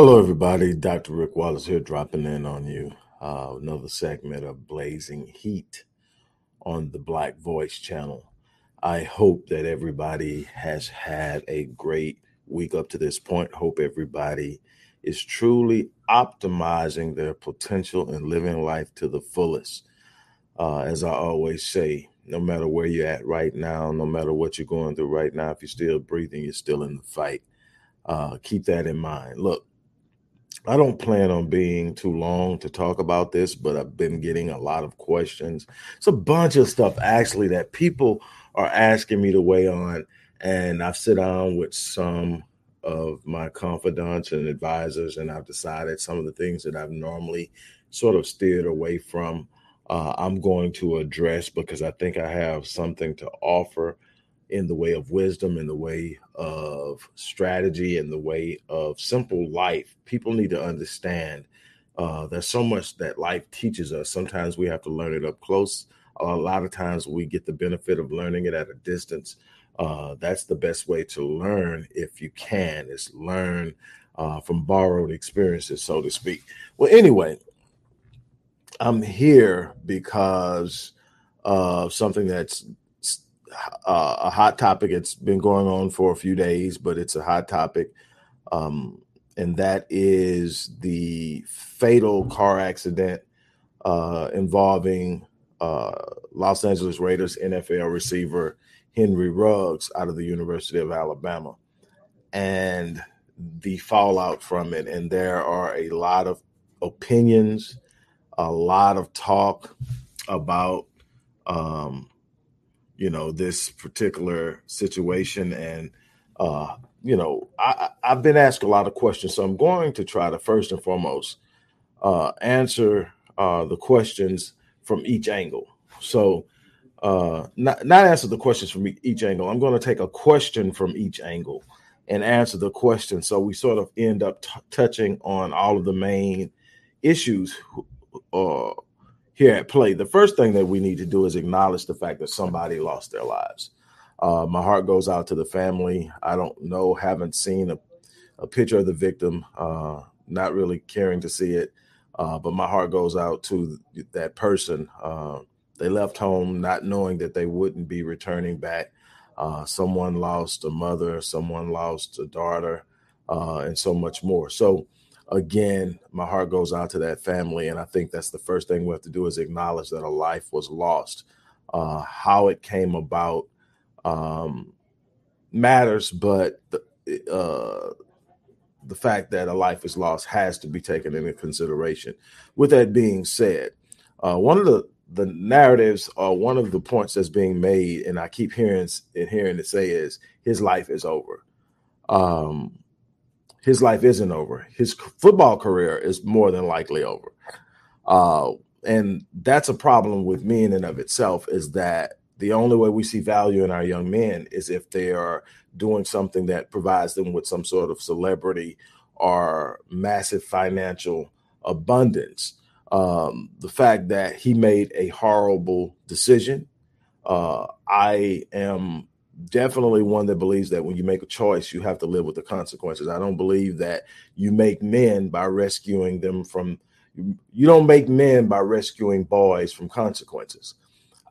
Hello, everybody. Dr. Rick Wallace here, dropping in on you. Uh, another segment of Blazing Heat on the Black Voice channel. I hope that everybody has had a great week up to this point. Hope everybody is truly optimizing their potential and living life to the fullest. Uh, as I always say, no matter where you're at right now, no matter what you're going through right now, if you're still breathing, you're still in the fight. Uh, keep that in mind. Look, I don't plan on being too long to talk about this, but I've been getting a lot of questions. It's a bunch of stuff actually that people are asking me to weigh on. And I've sit down with some of my confidants and advisors, and I've decided some of the things that I've normally sort of steered away from, uh, I'm going to address because I think I have something to offer in the way of wisdom, in the way of strategy, in the way of simple life. People need to understand uh, there's so much that life teaches us. Sometimes we have to learn it up close. A lot of times we get the benefit of learning it at a distance. Uh, that's the best way to learn if you can, is learn uh, from borrowed experiences, so to speak. Well, anyway, I'm here because of something that's uh, a hot topic. It's been going on for a few days, but it's a hot topic. Um, and that is the fatal car accident uh, involving uh, Los Angeles Raiders NFL receiver Henry Ruggs out of the University of Alabama and the fallout from it. And there are a lot of opinions, a lot of talk about um, you know this particular situation. And uh you know i i've been asked a lot of questions. So i'm going to try to first and foremost uh answer uh the questions from each angle. So uh not not answer the questions from each angle. I'm going to take a question from each angle and answer the question. So we sort of end up t- touching on all of the main issues uh here at play, the first thing that we need to do is acknowledge the fact that somebody lost their lives. Uh, my heart goes out to the family. I don't know, haven't seen a, a picture of the victim, uh, not really caring to see it, uh, but my heart goes out to that person. Uh, they left home not knowing that they wouldn't be returning back. Uh, someone lost a mother, someone lost a daughter, uh, and so much more. So, again, my heart goes out to that family. And I think that's the first thing we have to do is acknowledge that a life was lost. Uh, how it came about um, matters, but the, uh, the fact that a life is lost has to be taken into consideration. With that being said, uh, one of the the narratives or one of the points that's being made, and I keep hearing and hearing it say is his life is over. Um, his life isn't over. His football career is more than likely over. Uh, and that's a problem with me in and of itself is that the only way we see value in our young men is if they are doing something that provides them with some sort of celebrity or massive financial abundance. Um, the fact that he made a horrible decision, uh, I am definitely one that believes that when you make a choice, you have to live with the consequences. I don't believe that you make men by rescuing them from, you don't make men by rescuing boys from consequences.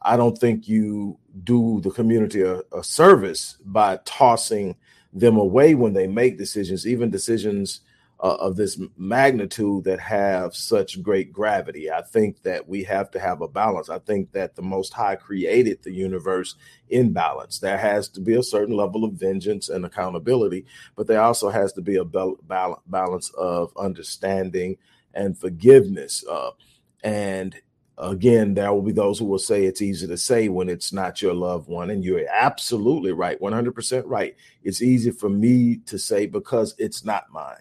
I don't think you do the community a, a service by tossing them away when they make decisions, even decisions uh, of this magnitude that have such great gravity. I think that we have to have a balance. I think that the Most High created the universe in balance. There has to be a certain level of vengeance and accountability, but there also has to be a balance of understanding and forgiveness. Uh, and again, there will be those who will say it's easy to say when it's not your loved one. And you're absolutely right, 100% right. It's easy for me to say because it's not mine.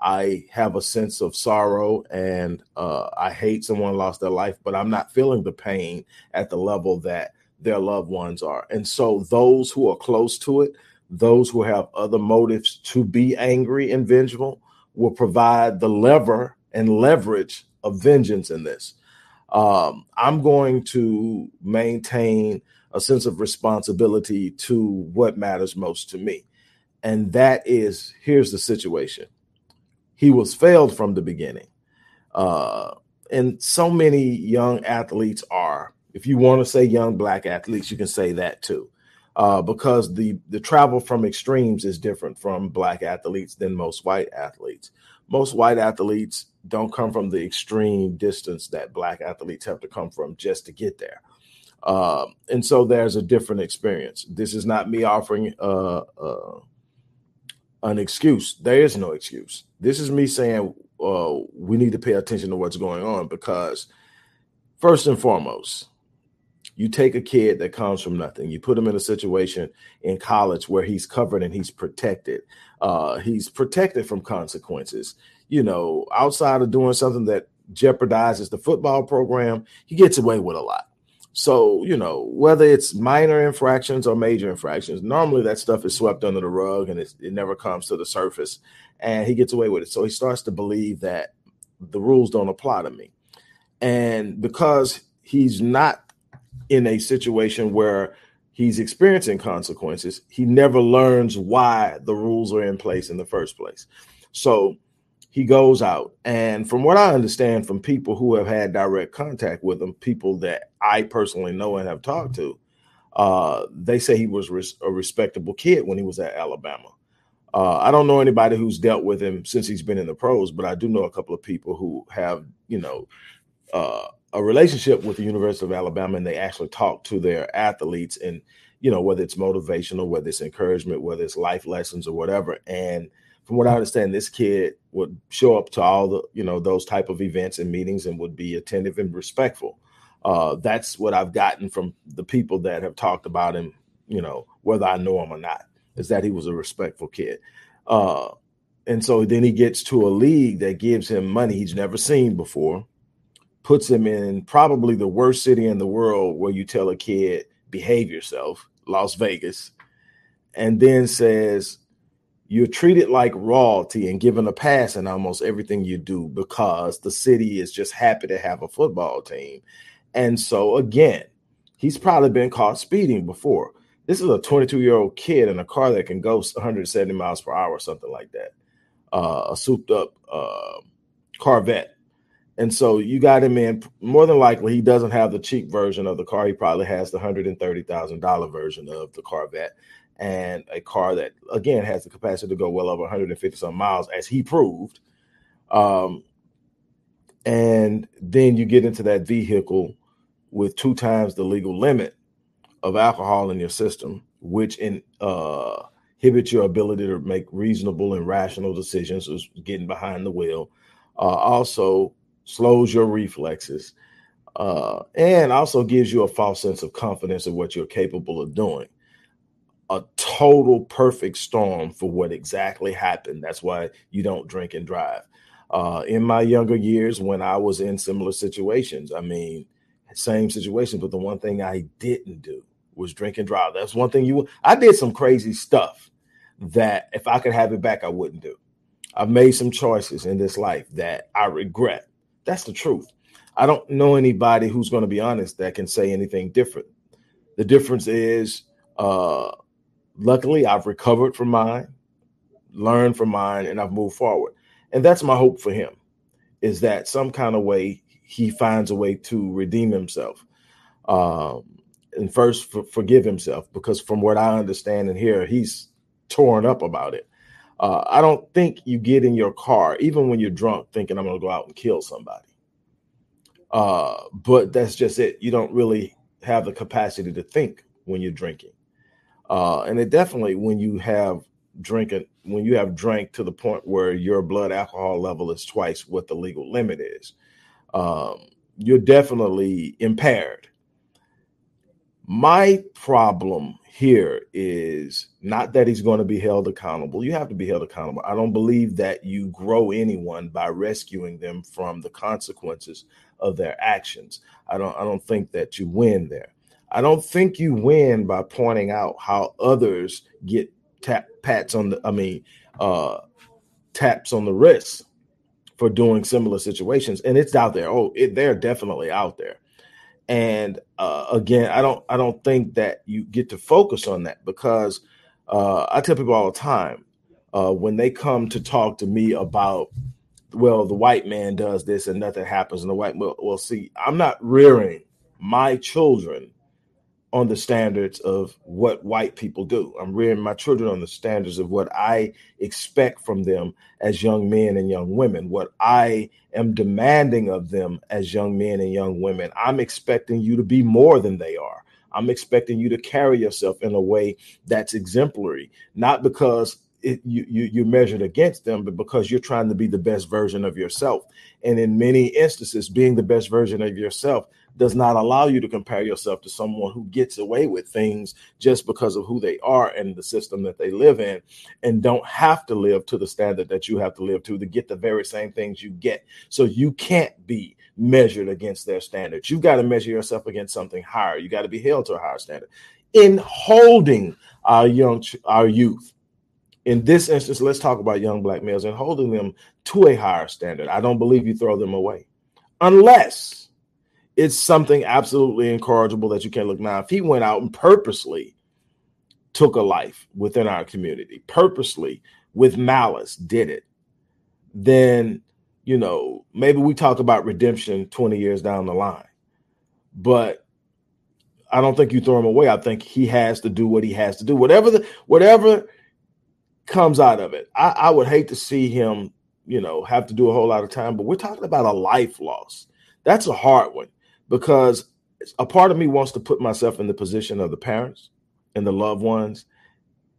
I have a sense of sorrow and uh, I hate someone lost their life, but I'm not feeling the pain at the level that their loved ones are. And so those who are close to it, those who have other motives to be angry and vengeful, will provide the lever and leverage of vengeance in this. Um, I'm going to maintain a sense of responsibility to what matters most to me. And that is here's the situation he was failed from the beginning. Uh, and so many young athletes are. If you want to say young black athletes, you can say that too. Uh, because the the travel from extremes is different from black athletes than most white athletes. Most white athletes don't come from the extreme distance that black athletes have to come from just to get there. Uh, and so there's a different experience. This is not me offering uh, uh, an excuse. There is no excuse. This is me saying uh, we need to pay attention to what's going on because, first and foremost, you take a kid that comes from nothing, you put him in a situation in college where he's covered and he's protected. Uh, he's protected from consequences. You know, outside of doing something that jeopardizes the football program, he gets away with a lot. So, you know, whether it's minor infractions or major infractions, normally that stuff is swept under the rug and it never comes to the surface. And he gets away with it. So he starts to believe that the rules don't apply to me. And because he's not in a situation where he's experiencing consequences, he never learns why the rules are in place in the first place. So, he goes out. And from what i understand from people who have had direct contact with him people that i personally know and have talked to uh, they say he was res- a respectable kid when he was at alabama. Uh, i don't know anybody who's dealt with him since he's been in the pros but i do know a couple of people who have you know uh, a relationship with the university of alabama and they actually talk to their athletes and you know whether it's motivational whether it's encouragement whether it's life lessons or whatever. And from what I understand, this kid would show up to all the you know those type of events and meetings and would be attentive and respectful. Uh, that's what I've gotten from the people that have talked about him. You know, whether I know him or not, is that he was a respectful kid. Uh, and so then he gets to a league that gives him money he's never seen before, puts him in probably the worst city in the world where you tell a kid behave yourself, Las Vegas, and then says you're treated like royalty and given a pass in almost everything you do because the city is just happy to have a football team. And so, again, he's probably been caught speeding before. This is a 22 year old kid in a car that can go 170 miles per hour, or something like that, uh, a souped up uh, Corvette. And so you got him in. More than likely, he doesn't have the cheap version of the car. He probably has the $130,000 version of the Corvette and a car that again has the capacity to go well over 150 some miles, as he proved. Um, and then you get into that vehicle with two times the legal limit of alcohol in your system, which in, uh, inhibits your ability to make reasonable and rational decisions, is getting behind the wheel. Uh, also slows your reflexes, uh, and also gives you a false sense of confidence of what you're capable of doing a total perfect storm for what exactly happened. That's why you don't drink and drive. Uh, in my younger years, when I was in similar situations, I mean, same situation, but the one thing I didn't do was drink and drive. That's one thing you. I did some crazy stuff that if I could have it back, I wouldn't do. I've made some choices in this life that I regret. That's the truth. I don't know anybody who's going to be honest that can say anything different. The difference is uh, luckily I've recovered from mine, learned from mine, and I've moved forward. And that's my hope for him is that some kind of way he finds a way to redeem himself um, and first for, forgive himself because from what I understand and hear, he's torn up about it. Uh, I don't think you get in your car, even when you're drunk, thinking I'm going to go out and kill somebody. Uh, but that's just it. You don't really have the capacity to think when you're drinking. Uh, and it definitely when you have drinking when you have drank to the point where your blood alcohol level is twice what the legal limit is, um, you're definitely impaired. My problem here is not that he's going to be held accountable. You have to be held accountable. I don't believe that you grow anyone by rescuing them from the consequences of their actions. I don't I don't think that you win there. I don't think you win by pointing out how others get tap pats on the I mean uh taps on the wrist for doing similar situations and it's out there. Oh, it, they're definitely out there. And uh, again, I don't I don't think that you get to focus on that because uh, I tell people all the time uh, when they come to talk to me about well the white man does this and nothing happens and the white well, well see I'm not rearing my children on the standards of what white people do. I'm rearing my children on the standards of what I expect from them as young men and young women, what I am demanding of them as young men and young women. I'm expecting you to be more than they are. I'm expecting you to carry yourself in a way that's exemplary, not because it, you, you you're measured against them, but because you're trying to be the best version of yourself. And in many instances, being the best version of yourself does not allow you to compare yourself to someone who gets away with things just because of who they are and the system that they live in and don't have to live to the standard that you have to live to to get the very same things you get. So you can't be measured against their standards. You've got to measure yourself against something higher. You got to be held to a higher standard. In holding our young our youth in this instance, let's talk about young black males and holding them to a higher standard. I don't believe you throw them away unless it's something absolutely incorrigible that you can't look now. If he went out and purposely took a life within our community, purposely with malice did it, then you know maybe we talk about redemption 20 years down the line. But I don't think you throw him away. I think he has to do what he has to do. Whatever the whatever comes out of it. I, I would hate to see him, you know, have to do a whole lot of time, but we're talking about a life loss. That's a hard one because a part of me wants to put myself in the position of the parents and the loved ones,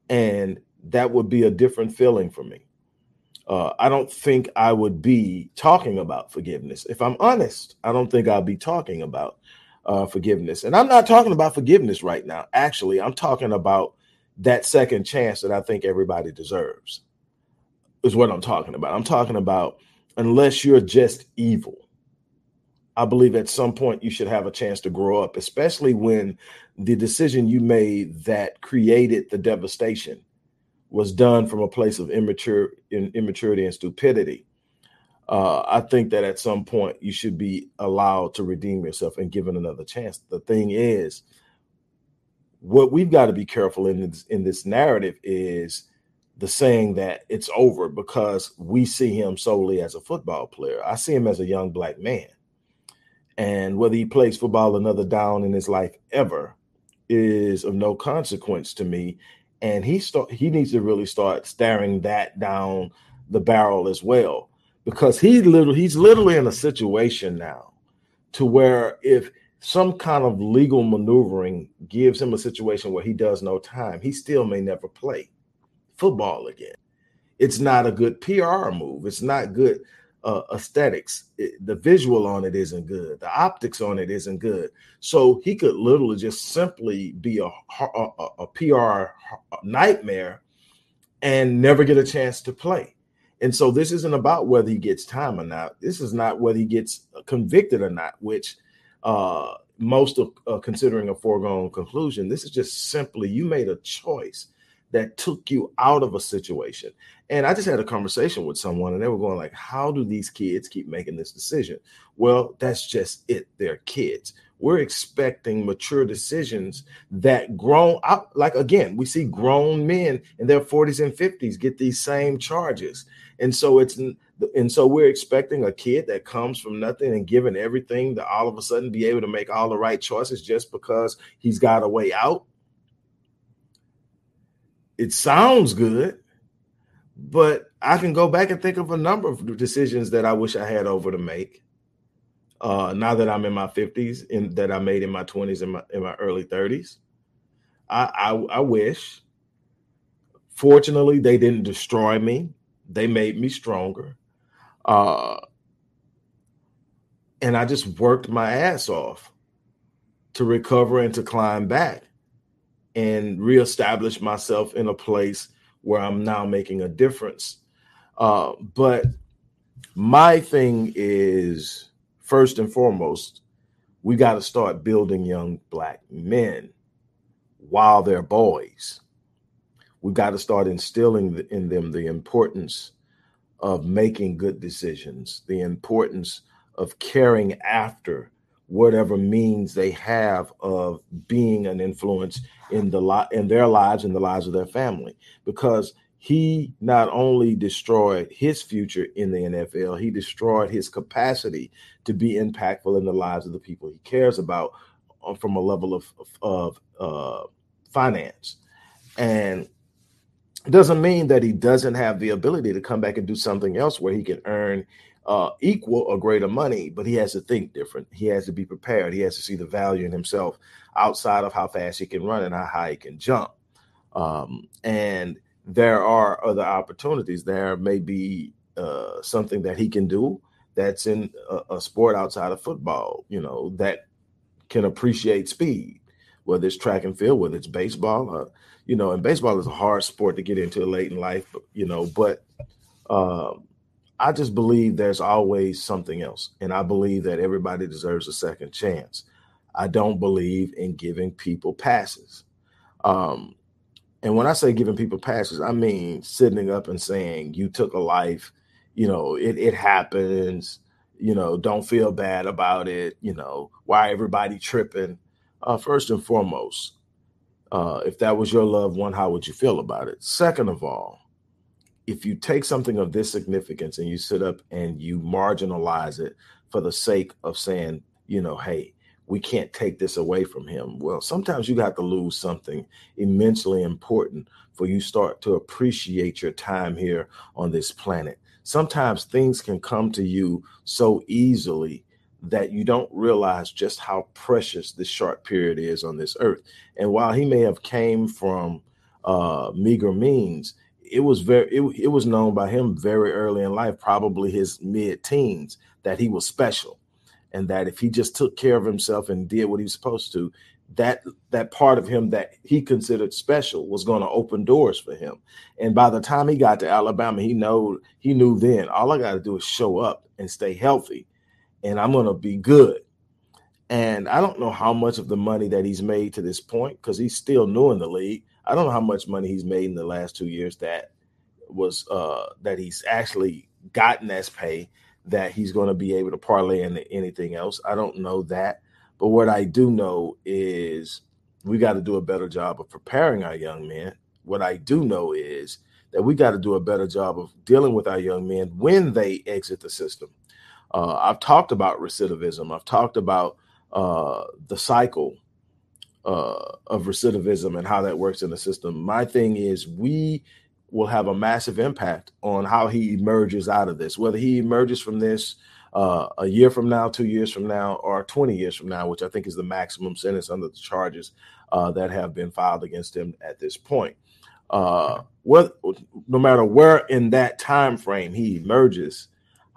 and that would be a different feeling for me. Uh, I don't think I would be talking about forgiveness. If I'm honest, I don't think I'll be talking about uh, forgiveness. And I'm not talking about forgiveness right now. Actually, I'm talking about that second chance that I think everybody deserves is what I'm talking about. I'm talking about unless you're just evil. I believe at some point you should have a chance to grow up, especially when the decision you made that created the devastation was done from a place of immature immaturity and stupidity. Uh, I think that at some point you should be allowed to redeem yourself and given another chance. The thing is, what we've got to be careful in this, in this narrative is the saying that it's over because we see him solely as a football player. I see him as a young black man. And whether he plays football another down in his life ever is of no consequence to me. And he start he needs to really start staring that down the barrel as well. Because he literally he's literally in a situation now to where if some kind of legal maneuvering gives him a situation where he does no time, he still may never play football again. It's not a good PR move. It's not good uh, aesthetics. It, the visual on it isn't good. The optics on it isn't good. So he could literally just simply be a, a, a PR nightmare and never get a chance to play. And so this isn't about whether he gets time or not. This is not whether he gets convicted or not, which – uh, most of uh, considering a foregone conclusion. This is just simply you made a choice that took you out of a situation. And I just had a conversation with someone and they were going like, how do these kids keep making this decision? Well, that's just it. They're kids. We're expecting mature decisions that grown up. Like again, we see grown men in their 40s and 50s get these same charges. And so it's and so we're expecting a kid that comes from nothing and given everything to all of a sudden be able to make all the right choices just because he's got a way out. It sounds good, but I can go back and think of a number of decisions that I wish I had over to make. Uh, now that I'm in my 50s and that I made in my 20s and my in my early 30s. I, I, I wish. Fortunately, they didn't destroy me. They made me stronger. Uh, and I just worked my ass off to recover and to climb back and reestablish myself in a place where I'm now making a difference. Uh, but my thing is first and foremost, we got to start building young black men while they're boys. We got to start instilling in them the importance of making good decisions, the importance of caring after whatever means they have of being an influence in the lot in their lives and the lives of their family because he not only destroyed his future in the NFL, he destroyed his capacity to be impactful in the lives of the people he cares about uh, from a level of, of uh, finance. And it doesn't mean that he doesn't have the ability to come back and do something else where he can earn uh, equal or greater money, but he has to think different. He has to be prepared. He has to see the value in himself outside of how fast he can run and how high he can jump. Um, and there are other opportunities. There may be uh, something that he can do that's in a, a, sport outside of football, you know, that can appreciate speed, whether it's track and field, whether it's baseball. Uh, you know, and baseball is a hard sport to get into late in life, you know, but. Um, I just believe there's always something else. And I believe that everybody deserves a second chance. I don't believe in giving people passes. Um, and when I say giving people passes, I mean sitting up and saying, you took a life, you know, it, it happens, you know, don't feel bad about it, you know, why everybody tripping. Uh, first and foremost, uh, if that was your loved one, how would you feel about it? Second of all, if you take something of this significance and you sit up and you marginalize it for the sake of saying, you know, hey, we can't take this away from him. Well, sometimes you got to lose something immensely important for you start to appreciate your time here on this planet. Sometimes things can come to you so easily that you don't realize just how precious this short period is on this earth. And while he may have came from uh, meager means, it was very it, it was known by him very early in life, probably his mid teens, that he was special, and that if he just took care of himself and did what he was supposed to, that that part of him that he considered special was going to open doors for him. And by the time he got to Alabama, he know he knew then all I got to do is show up and stay healthy, and I'm going to be good. And I don't know how much of the money that he's made to this point because he's still new in the league. I don't know how much money he's made in the last two years that was uh that he's actually gotten as pay that he's going to be able to parlay into anything else. I don't know that. But what I do know is we got to do a better job of preparing our young men. What I do know is that we got to do a better job of dealing with our young men when they exit the system. Uh, I've talked about recidivism. I've talked about uh, the cycle uh, of recidivism and how that works in the system. My thing is we will have a massive impact on how he emerges out of this, whether he emerges from this uh, a year from now, two years from now, or 20 years from now, which I think is the maximum sentence under the charges uh, that have been filed against him at this point. Uh, no matter where in that time frame he emerges,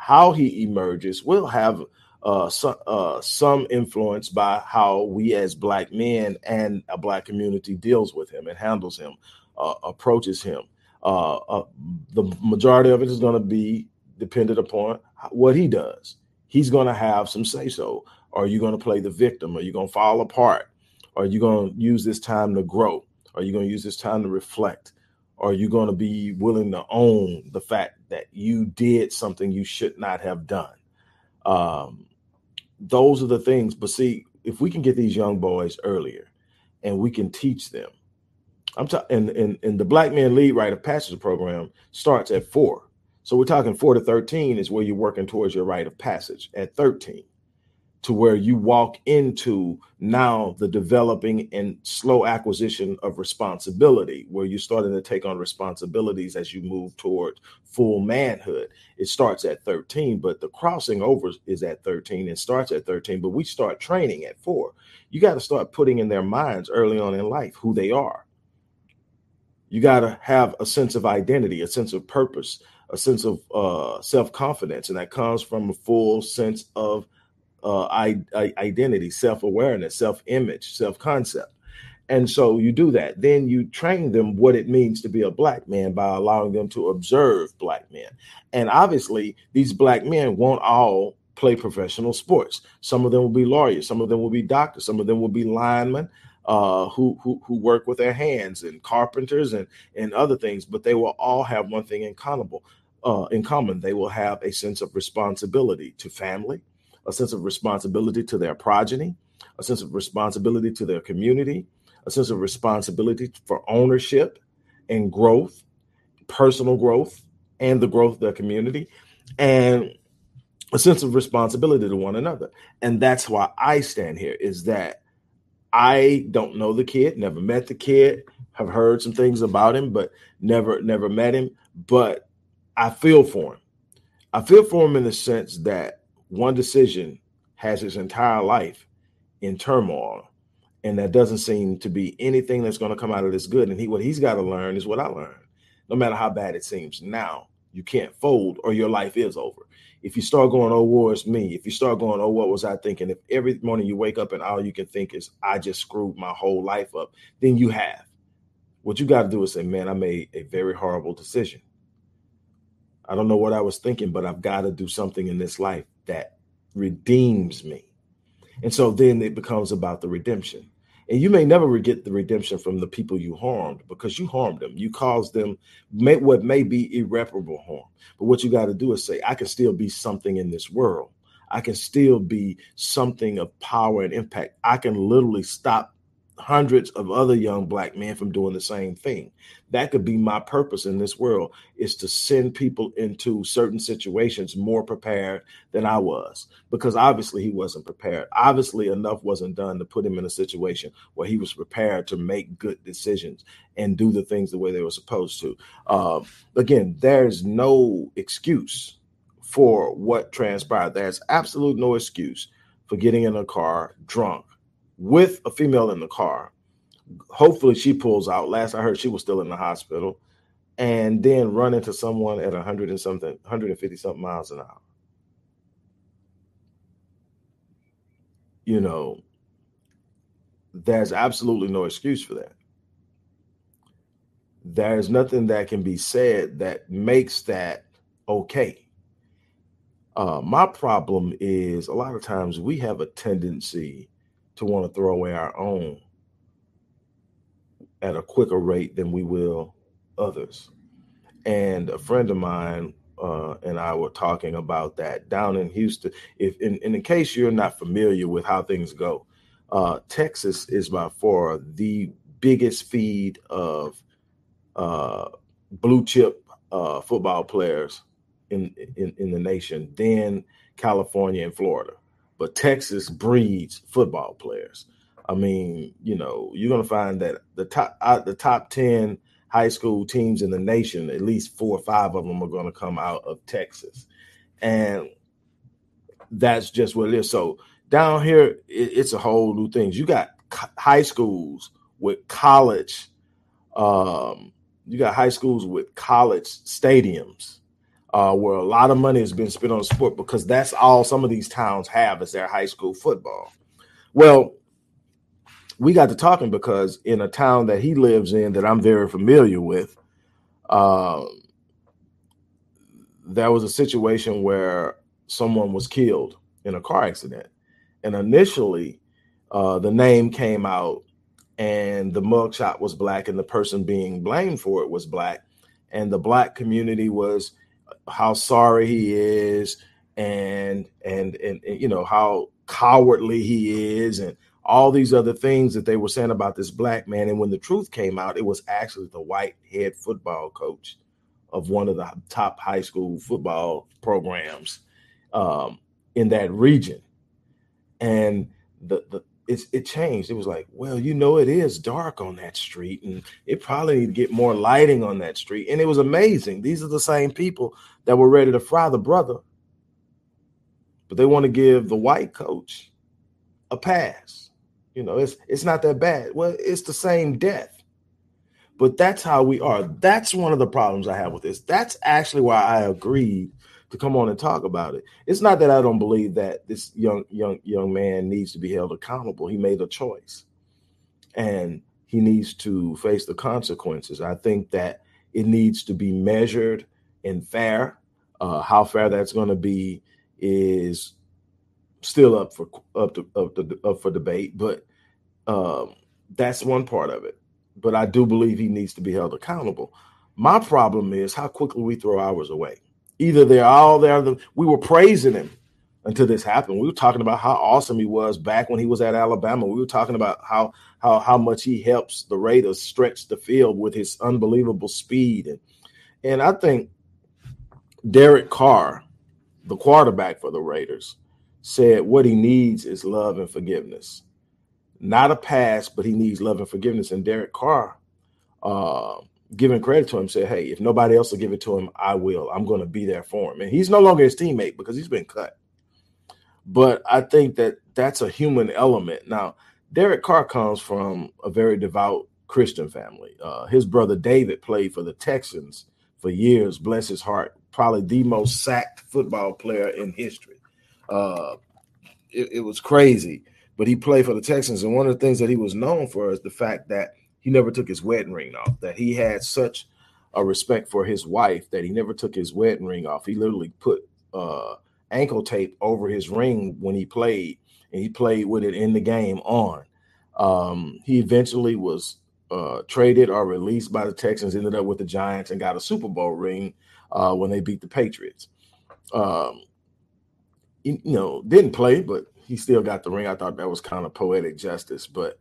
how he emerges will have uh, so, uh, some influence by how we as black men and a black community deals with him and handles him, uh, approaches him. Uh, uh, the majority of it is going to be dependent upon what he does. He's going to have some say so. Are you going to play the victim? Are you going to fall apart? Are you going to use this time to grow? Are you going to use this time to reflect? Are you going to be willing to own the fact that you did something you should not have done? Um, those are the things. But see, if we can get these young boys earlier and we can teach them, I'm talking, and, and, and the Black Men Lead Rite of Passage program starts at four. So we're talking four to 13 is where you're working towards your rite of passage at 13 to where you walk into now the developing and slow acquisition of responsibility, where you're starting to take on responsibilities as you move toward full manhood. It starts at 13, but the crossing over is at 13 and starts at 13, but we start training at four. You got to start putting in their minds early on in life who they are. You got to have a sense of identity, a sense of purpose, a sense of uh, self confidence, and that comes from a full sense of uh, identity, self awareness, self image, self concept. And so you do that. Then you train them what it means to be a black man by allowing them to observe black men. And obviously, these black men won't all play professional sports. Some of them will be lawyers, some of them will be doctors, some of them will be linemen. Uh, who, who who work with their hands and carpenters and and other things, but they will all have one thing in common. Uh, in common, they will have a sense of responsibility to family, a sense of responsibility to their progeny, a sense of responsibility to their community, a sense of responsibility for ownership and growth, personal growth, and the growth of their community, and a sense of responsibility to one another. And that's why I stand here is that I don't know the kid, never met the kid, have heard some things about him, but never never met him. But I feel for him. I feel for him in the sense that one decision has his entire life in turmoil and that doesn't seem to be anything that's going to come out of this good. And he, what he's got to learn is what I learned. No matter how bad it seems now, you can't fold, or your life is over. If you start going, oh, war is me. If you start going, oh, what was I thinking? If every morning you wake up and all you can think is, I just screwed my whole life up, then you have. What you got to do is say, man, I made a very horrible decision. I don't know what I was thinking, but I've got to do something in this life that redeems me. And so then it becomes about the redemption. And you may never get the redemption from the people you harmed because you harmed them. You caused them may, what may be irreparable harm. But what you got to do is say, I can still be something in this world. I can still be something of power and impact. I can literally stop hundreds of other young black men from doing the same thing. That could be my purpose in this world is to send people into certain situations more prepared than I was because obviously he wasn't prepared. Obviously enough wasn't done to put him in a situation where he was prepared to make good decisions and do the things the way they were supposed to. Um, again, there's no excuse for what transpired. There's absolute no excuse for getting in a car drunk with a female in the car. Hopefully, she pulls out. Last I heard, she was still in the hospital, and then run into someone at 100 and something, 150 something miles an hour. You know, there's absolutely no excuse for that. There's nothing that can be said that makes that okay. Uh, my problem is a lot of times we have a tendency to want to throw away our own at a quicker rate than we will others. And a friend of mine uh, and I were talking about that down in Houston. If in, in case you're not familiar with how things go, uh, Texas is by far the biggest feed of uh, blue chip uh, football players in, in in the nation. Then California and Florida but Texas breeds football players. I mean, you know, you're going to find that the top out the top 10 high school teams in the nation, at least four or five of them are going to come out of Texas. And that's just what it is. So down here, it, it's a whole new thing. You got high schools with college, um, you got high schools with college stadiums uh, where a lot of money has been spent on sport because that's all some of these towns have is their high school football. Well, we got to talking because in a town that he lives in that I'm very familiar with, uh, there was a situation where someone was killed in a car accident. And initially, uh, the name came out and the mugshot was black, and the person being blamed for it was black. And the black community was how sorry he is and, and and and, you know how cowardly he is and all these other things that they were saying about this black man. And when the truth came out it was actually the white head football coach of one of the top high school football programs um, in that region. And the, the it's it changed. It was like, well, you know, it is dark on that street, and it probably need to get more lighting on that street. And it was amazing. These are the same people that were ready to fry the brother, but they want to give the white coach a pass. You know, it's it's not that bad. Well, it's the same death. But that's how we are. That's one of the problems I have with this. That's actually why I agreed to come on and talk about it. It's not that I don't believe that this young young young man needs to be held accountable. He made a choice, and he needs to face the consequences. I think that it needs to be measured and fair. Uh, how fair that's going to be is still up for up to up, to, up for debate, but um, that's one part of it. But I do believe he needs to be held accountable. My problem is how quickly we throw ours away. Either they're all there. We were praising him until this happened. We were talking about how awesome he was back when he was at Alabama. We were talking about how how how much he helps the Raiders stretch the field with his unbelievable speed and and I think Derek Carr, the quarterback for the Raiders, said what he needs is love and forgiveness. Not a pass, but he needs love and forgiveness. And Derek Carr, uh, giving credit to him, said, Hey, if nobody else will give it to him, I will. I'm going to be there for him. And he's no longer his teammate because he's been cut. But I think that that's a human element. Now, Derek Carr comes from a very devout Christian family. Uh, his brother David played for the Texans for years, bless his heart, probably the most sacked football player in history. Uh, it, it was crazy, but he played for the Texans. And one of the things that he was known for is the fact that he never took his wedding ring off, that he had such a respect for his wife that he never took his wedding ring off. He literally put uh, ankle tape over his ring when he played, and he played with it in the game on. Um, he eventually was uh, traded or released by the Texans, ended up with the Giants, and got a Super Bowl ring uh, when they beat the Patriots. Um, you, know, didn't play, but he still got the ring. I thought that was kind of poetic justice. But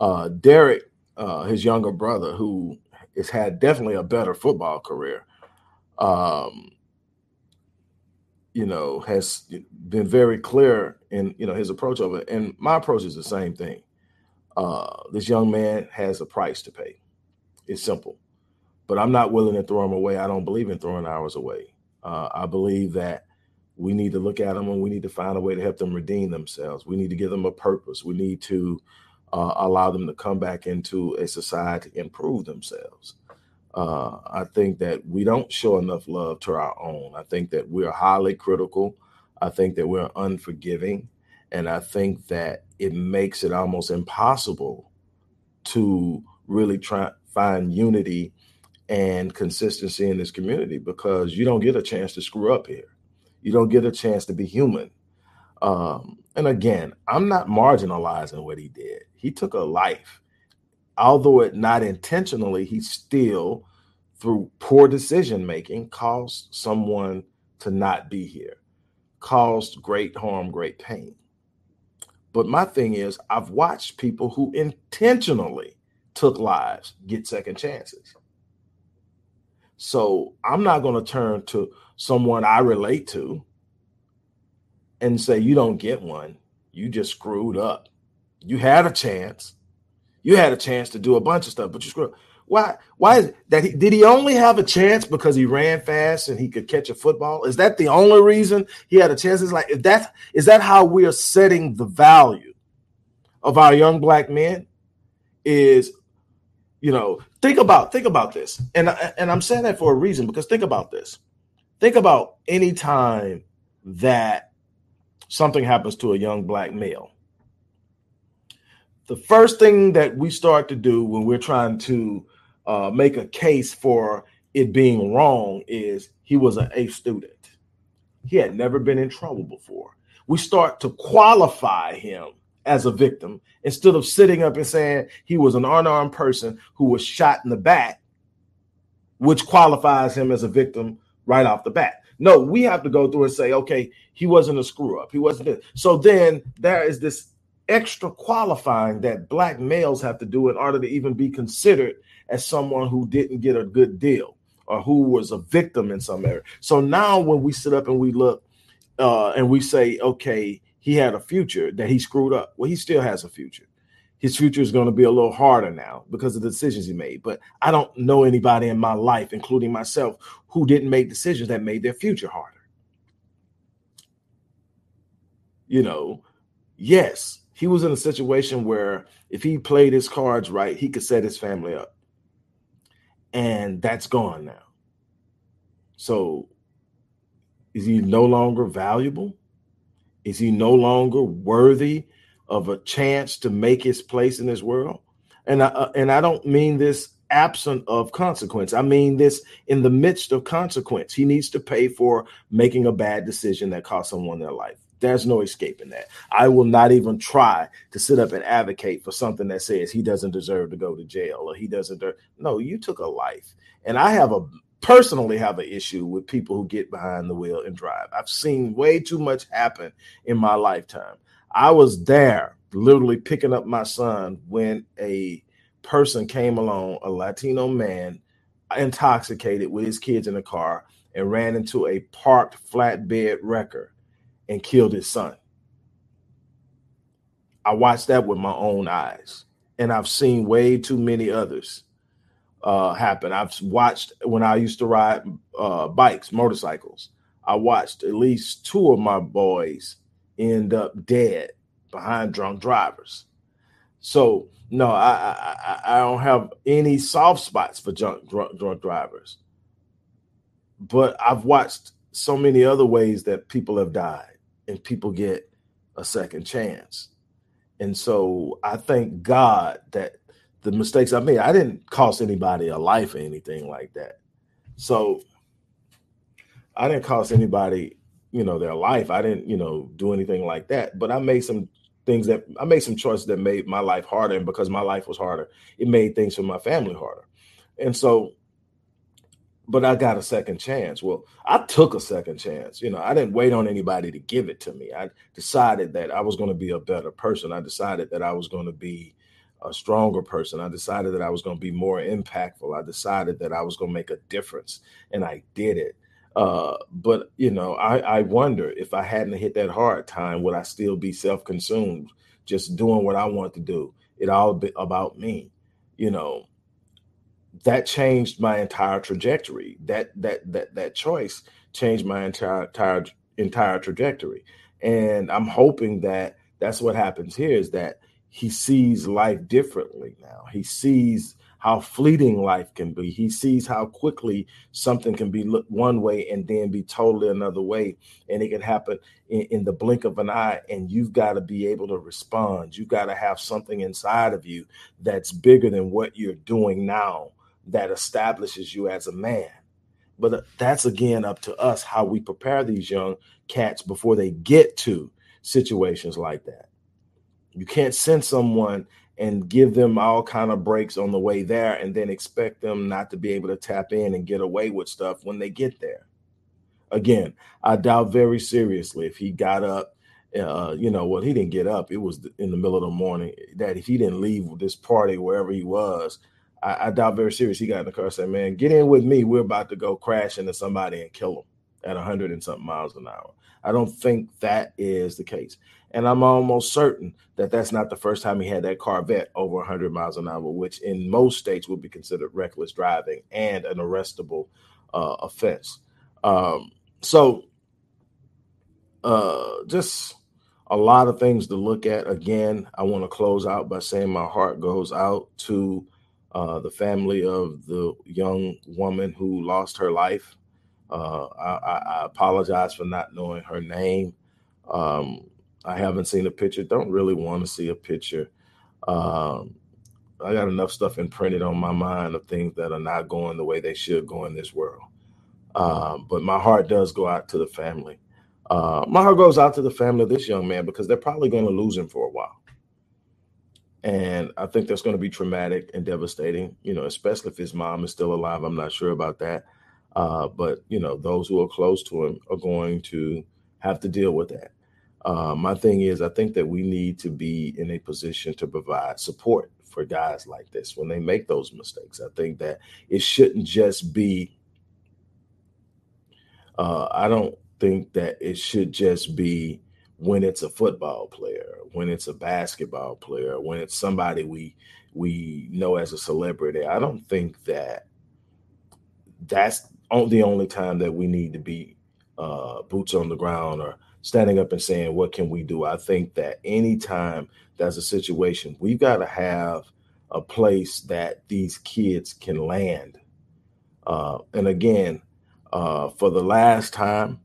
uh, Derek, uh, his younger brother, who has had definitely a better football career, um, you know, has been very clear in you know his approach of it. And my approach is the same thing. Uh, this young man has a price to pay. It's simple, but I'm not willing to throw him away. I don't believe in throwing ours away. Uh, I believe that we need to look at them and we need to find a way to help them redeem themselves. We need to give them a purpose. We need to uh, allow them to come back into a society, improve themselves. Uh, I think that we don't show enough love to our own. I think that we're highly critical. I think that we're unforgiving. And I think that it makes it almost impossible to really try find unity and consistency in this community because you don't get a chance to screw up here. You don't get a chance to be human. Um, and again, I'm not marginalizing what he did. He took a life although it not intentionally, he still, through poor decision making, caused someone to not be here, caused great harm, great pain. But my thing is, I've watched people who intentionally took lives get second chances. So I'm not going to turn to someone I relate to and say, You don't get one. You just screwed up. You had a chance. You had a chance to do a bunch of stuff, but you screwed. Up. Why? Why is that? He, did he only have a chance because he ran fast and he could catch a football? Is that the only reason he had a chance? Is like if that is that how we are setting the value of our young black men? Is you know think about think about this, and and I'm saying that for a reason because think about this. Think about any time that something happens to a young black male the first thing that we start to do when we're trying to uh, make a case for it being wrong is he was an A student. He had never been in trouble before. We start to qualify him as a victim instead of sitting up and saying he was an unarmed person who was shot in the back, which qualifies him as a victim right off the bat. No, we have to go through and say, okay, he wasn't a screw up. He wasn't this. So then there is this extra qualifying that black males have to do in order to even be considered as someone who didn't get a good deal or who was a victim in some area. So now when we sit up and we look uh, and we say, okay, he had a future that he screwed up. Well, he still has a future. His future is going to be a little harder now because of the decisions he made. But I don't know anybody in my life, including myself, who didn't make decisions that made their future harder. You know, yes, he was in a situation where if he played his cards right, he could set his family up. And that's gone now. So Is he no longer valuable? Is he no longer worthy of a chance to make his place in this world? And I, uh, and I don't mean this absent of consequence. I mean this in the midst of consequence. He needs to pay for making a bad decision that cost someone their life. There's no escaping that. I will not even try to sit up and advocate for something that says he doesn't deserve to go to jail or he doesn't. De- no, you took a life. And I have a personally have an issue with people who get behind the wheel and drive. I've seen way too much happen in my lifetime. I was there literally picking up my son when a person came along, a Latino man, intoxicated with his kids in the car and ran into a parked flatbed wrecker and killed his son. I watched that with my own eyes, and I've seen way too many others uh, happen. I've watched when I used to ride uh, bikes, motorcycles. I watched at least two of my boys end up dead behind drunk drivers. So no, I I, I don't have any soft spots for drunk, drunk drunk drivers, but I've watched so many other ways that people have died and people get a second chance. And so I thank God that the mistakes I made. I didn't cost anybody a life or anything like that. So I didn't cost anybody, you know, their life. I didn't, you know, do anything like that. But I made some things that I made some choices that made my life harder. And because my life was harder, it made things for my family harder. And so, but I got a second chance. Well, I took a second chance. You know, I didn't wait on anybody to give it to me. I decided that I was going to be a better person. I decided that I was going to be a stronger person. I decided that I was going to be more impactful. I decided that I was going to make a difference, and I did it. Uh, but you know, I, I wonder if I hadn't hit that hard time, would I still be self-consumed, just doing what I want to do? It all be about me, you know. That changed my entire trajectory. That that that that choice changed my entire entire entire trajectory. And I'm hoping that that's what happens here is that he sees life differently now. He sees how fleeting life can be. He sees how quickly something can be one way and then be totally another way. And it can happen in, in the blink of an eye. And you've got to be able to respond. You've got to have something inside of you that's bigger than what you're doing now that establishes you as a man. But uh, that's again up to us how we prepare these young cats before they get to situations like that. You can't send someone and give them all kind of breaks on the way there and then expect them not to be able to tap in and get away with stuff when they get there. Again, I doubt very seriously if he got up, uh, you know, well, he didn't get up. It was in the middle of the morning that if he didn't leave this party wherever he was, I, I doubt very seriously he got in the car and said, man, get in with me. We're about to go crash into somebody and kill them at 100 and something miles an hour. I don't think that is the case. And I'm almost certain that that's not the first time he had that Corvette over 100 miles an hour, which in most states would be considered reckless driving and an arrestable uh, offense. Um, so, uh, just a lot of things to look at. Again, I want to close out by saying my heart goes out to uh, the family of the young woman who lost her life. Uh, I, I, apologize for not knowing her name. Um, I haven't seen a picture. Don't really want to see a picture. Um, I got enough stuff imprinted on my mind of things that are not going the way they should go in this world. Um, but my heart does go out to the family. Uh, my heart goes out to the family of this young man because they're probably going to lose him for a while. And I think that's going to be traumatic and devastating, you know, especially if his mom is still alive. I'm not sure about that. Uh, but, you know, those who are close to him are going to have to deal with that. Uh, my thing is, I think that we need to be in a position to provide support for guys like this when they make those mistakes. I think that it shouldn't just be, uh, I don't think that it should just be when it's a football player, when it's a basketball player, when it's somebody we we know as a celebrity. I don't think that that's the only time that we need to be uh, boots on the ground or standing up and saying, What can we do? I think that anytime there's a situation, we've got to have a place that these kids can land. Uh, and again, uh, for the last time,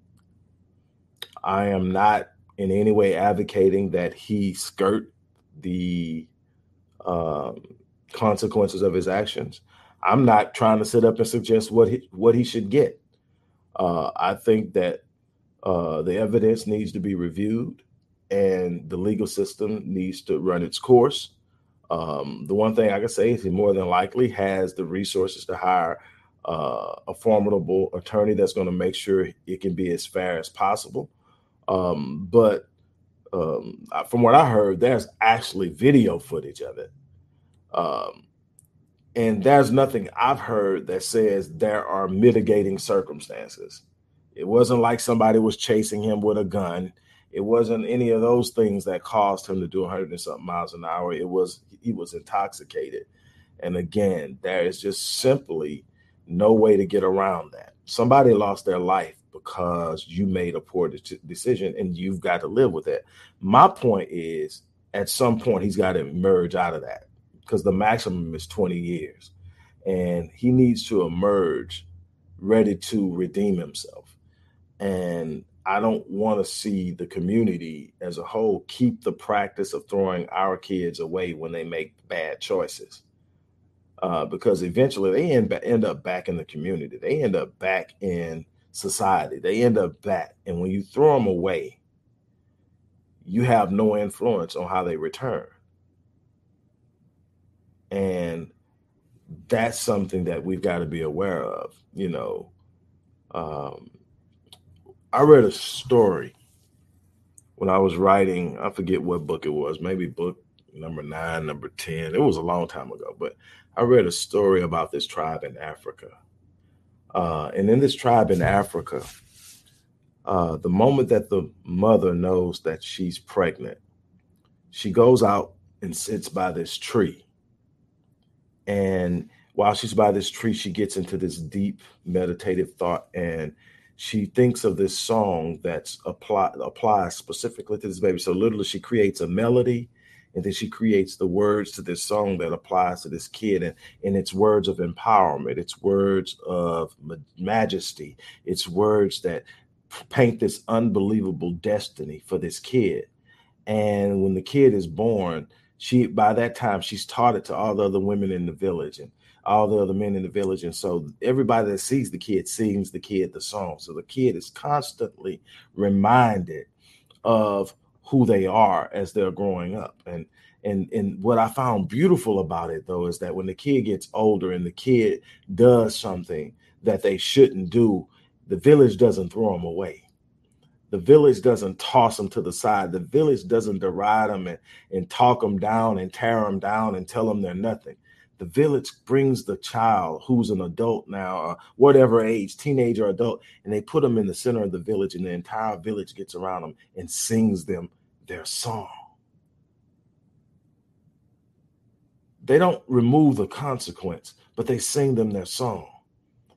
I am not in any way advocating that he skirt the um, consequences of his actions. I'm not trying to sit up and suggest what he, what he should get. Uh, I think that uh, the evidence needs to be reviewed and the legal system needs to run its course. Um, the one thing I can say is he more than likely has the resources to hire uh, a formidable attorney that's going to make sure it can be as fair as possible. Um, but um, from what I heard, there's actually video footage of it. Um, and there's nothing I've heard that says there are mitigating circumstances. It wasn't like somebody was chasing him with a gun. It wasn't any of those things that caused him to do 100 and something miles an hour. It was he was intoxicated. And again, there is just simply no way to get around that. Somebody lost their life because you made a poor de- decision and you've got to live with it. My point is at some point he's got to emerge out of that because the maximum is 20 years and he needs to emerge ready to redeem himself. And I don't want to see the community as a whole keep the practice of throwing our kids away when they make bad choices. Uh, because eventually they end, end up back in the community. They end up back in society. They end up back. And when you throw them away, you have no influence on how they return. And that's something that we've got to be aware of. You know, um, I read a story when I was writing, I forget what book it was, maybe book number nine, number 10. It was a long time ago, but I read a story about this tribe in Africa uh, and in this tribe in Africa, uh, the moment that the mother knows that she's pregnant, she goes out and sits by this tree. And while she's by this tree, she gets into this deep meditative thought and she thinks of this song that's apply, applies specifically to this baby. So literally, she creates a melody and then she creates the words to this song that applies to this kid. And, and it's words of empowerment. It's words of majesty. It's words that paint this unbelievable destiny for this kid. And when the kid is born she by that time she's taught it to all the other women in the village. And all the other men in the village and so everybody that sees the kid sings the kid the song so the kid is constantly reminded of who they are as they're growing up. And and and what I found beautiful about it though is that when the kid gets older and the kid does something that they shouldn't do, the village doesn't throw them away. The village doesn't toss them to the side. The village doesn't deride them and, and talk them down and tear them down and tell them they're nothing the village brings the child who's an adult now, or whatever age, teenager, adult, and they put them in the center of the village, and the entire village gets around them and sings them their song. They don't remove the consequence, but they sing them their song.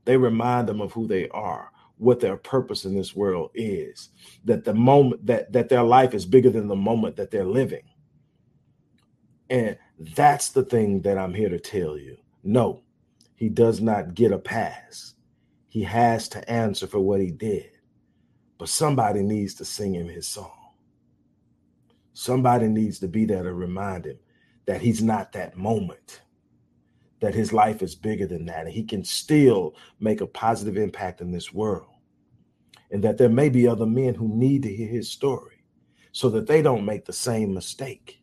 They remind them of who they are, what their purpose in this world is, that the moment that, that their life is bigger than the moment that they're living. And that's the thing that I'm here to tell you. No, he does not get a pass. He has to answer for what he did. But somebody needs to sing him his song. Somebody needs to be there to remind him that he's not that moment, that his life is bigger than that, and he can still make a positive impact in this world. And that there may be other men who need to hear his story so that they don't make the same mistake.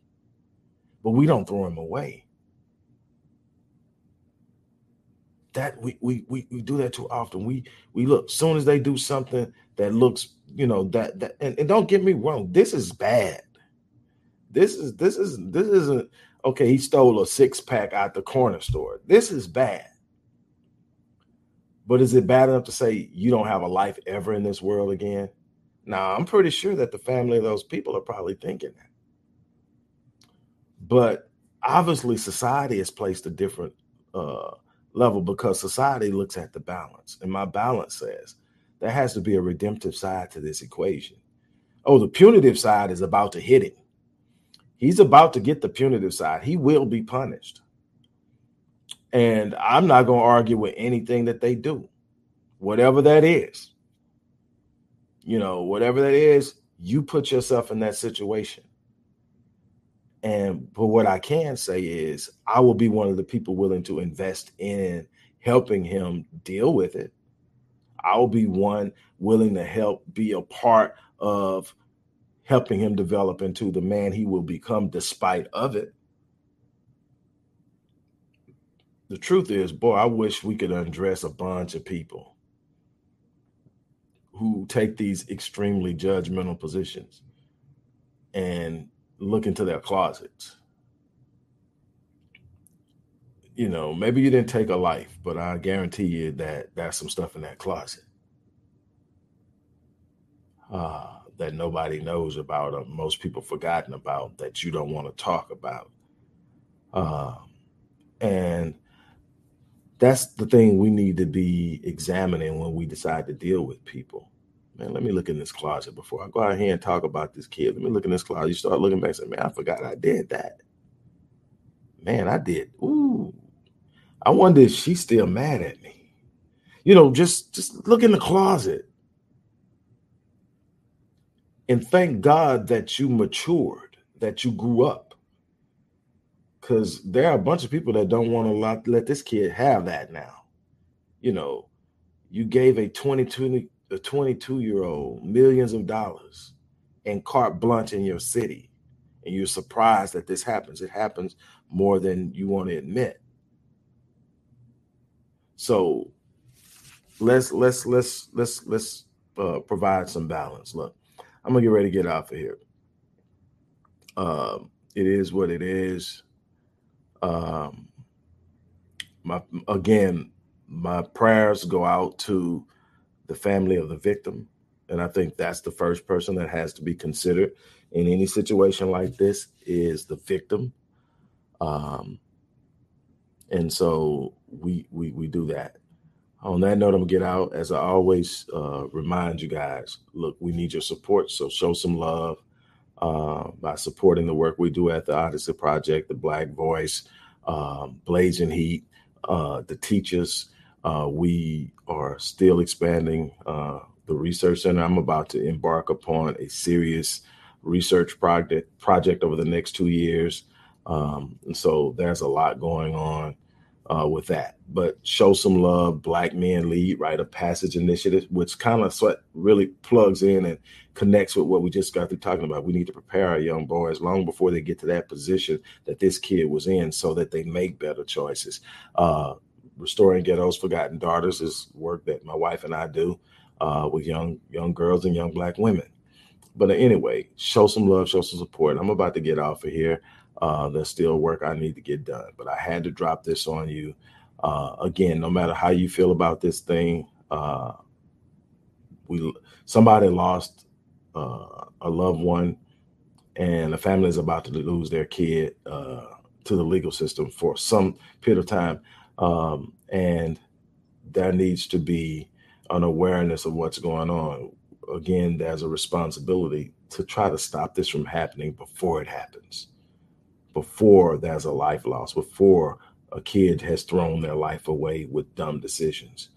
But we don't throw him away. That we we we, we do that too often. We we look soon as they do something that looks, you know, that that and, and don't get me wrong, this is bad this is this is this isn't okay. He stole a six pack out the corner store. This is bad. But is it bad enough to say you don't have a life ever in this world again? Now, I'm pretty sure that the family of those people are probably thinking that. But obviously, society has placed a different uh, level because society looks at the balance. And my balance says there has to be a redemptive side to this equation. Oh, the punitive side is about to hit him. He's about to get the punitive side. He will be punished. And I'm not going to argue with anything that they do, whatever that is. You know, whatever that is, you put yourself in that situation. And but what I can say is I will be one of the people willing to invest in helping him deal with it. I'll be one willing to help be a part of helping him develop into the man he will become despite of it. The truth is, boy, I wish we could undress a bunch of people who take these extremely judgmental positions and look into their closets. You know, maybe you didn't take a life, but I guarantee you that that's some stuff in that closet uh, that nobody knows about, or most people forgotten about, that you don't want to talk about. Uh, and that's the thing we need to be examining when we decide to deal with people. Man, let me look in this closet before I go out here and talk about this kid. Let me look in this closet. You start looking back and say, man, I forgot I did that. Man, I did. Ooh. I wonder if she's still mad at me. You know, just just look in the closet. And thank God that you matured, that you grew up because there are a bunch of people that don't want to let, this kid have that now. You know, you gave a 22 a 22 year old millions of dollars and carte blanche in your city, and you're surprised that this happens. It happens more than you want to admit. So let's let's let's let's let's uh, provide some balance. Look, I'm gonna get ready to get out of here. Um, it is what it is. Um, my again, my prayers go out to the family of the victim, and I think that's the first person that has to be considered in any situation like this is the victim. Um, and so we we we do that. On that note, I'm gonna get out. As I always uh, remind you guys, look, we need your support. So show some love uh, by supporting the work we do at the Odyssey Project, the Black Voice, um, Blazing Heat, uh, the teachers. Uh, we are still expanding uh, the research center. I'm about to embark upon a serious research project project over the next two years, um, and so there's a lot going on uh, with that. But show some love, Black Men Lead, right? A passage initiative, which kind of really plugs in and connects with what we just got through talking about. We need to prepare our young boys long before they get to that position that this kid was in, so that they make better choices. Uh, Restoring Ghetto's Forgotten Daughters is work that my wife and I do uh, with young young girls and young Black women. But anyway, show some love, show some support. I'm about to get off of here. Uh, there's still work I need to get done, but I had to drop this on you. Uh, again, no matter how you feel about this thing, uh, we somebody lost uh, a loved one, and the family is about to lose their kid uh, to the legal system for some period of time, um, and there needs to be an awareness of what's going on. Again, there's a responsibility to try to stop this from happening before it happens before there's a life loss, before a kid has thrown their life away with dumb decisions.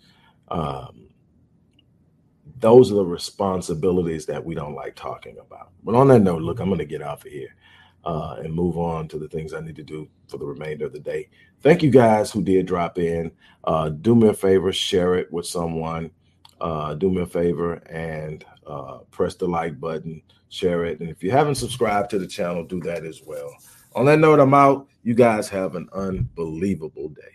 Um, those are the responsibilities that we don't like talking about. But on that note, look, I'm going to get off of here uh, and move on to the things I need to do for the remainder of the day. Thank you guys who did drop in. Uh, do me a favor, share it with someone. Uh, do me a favor and uh, press the like button, share it. And if you haven't subscribed to the channel, do that as well. On that note, I'm out. You guys have an unbelievable day.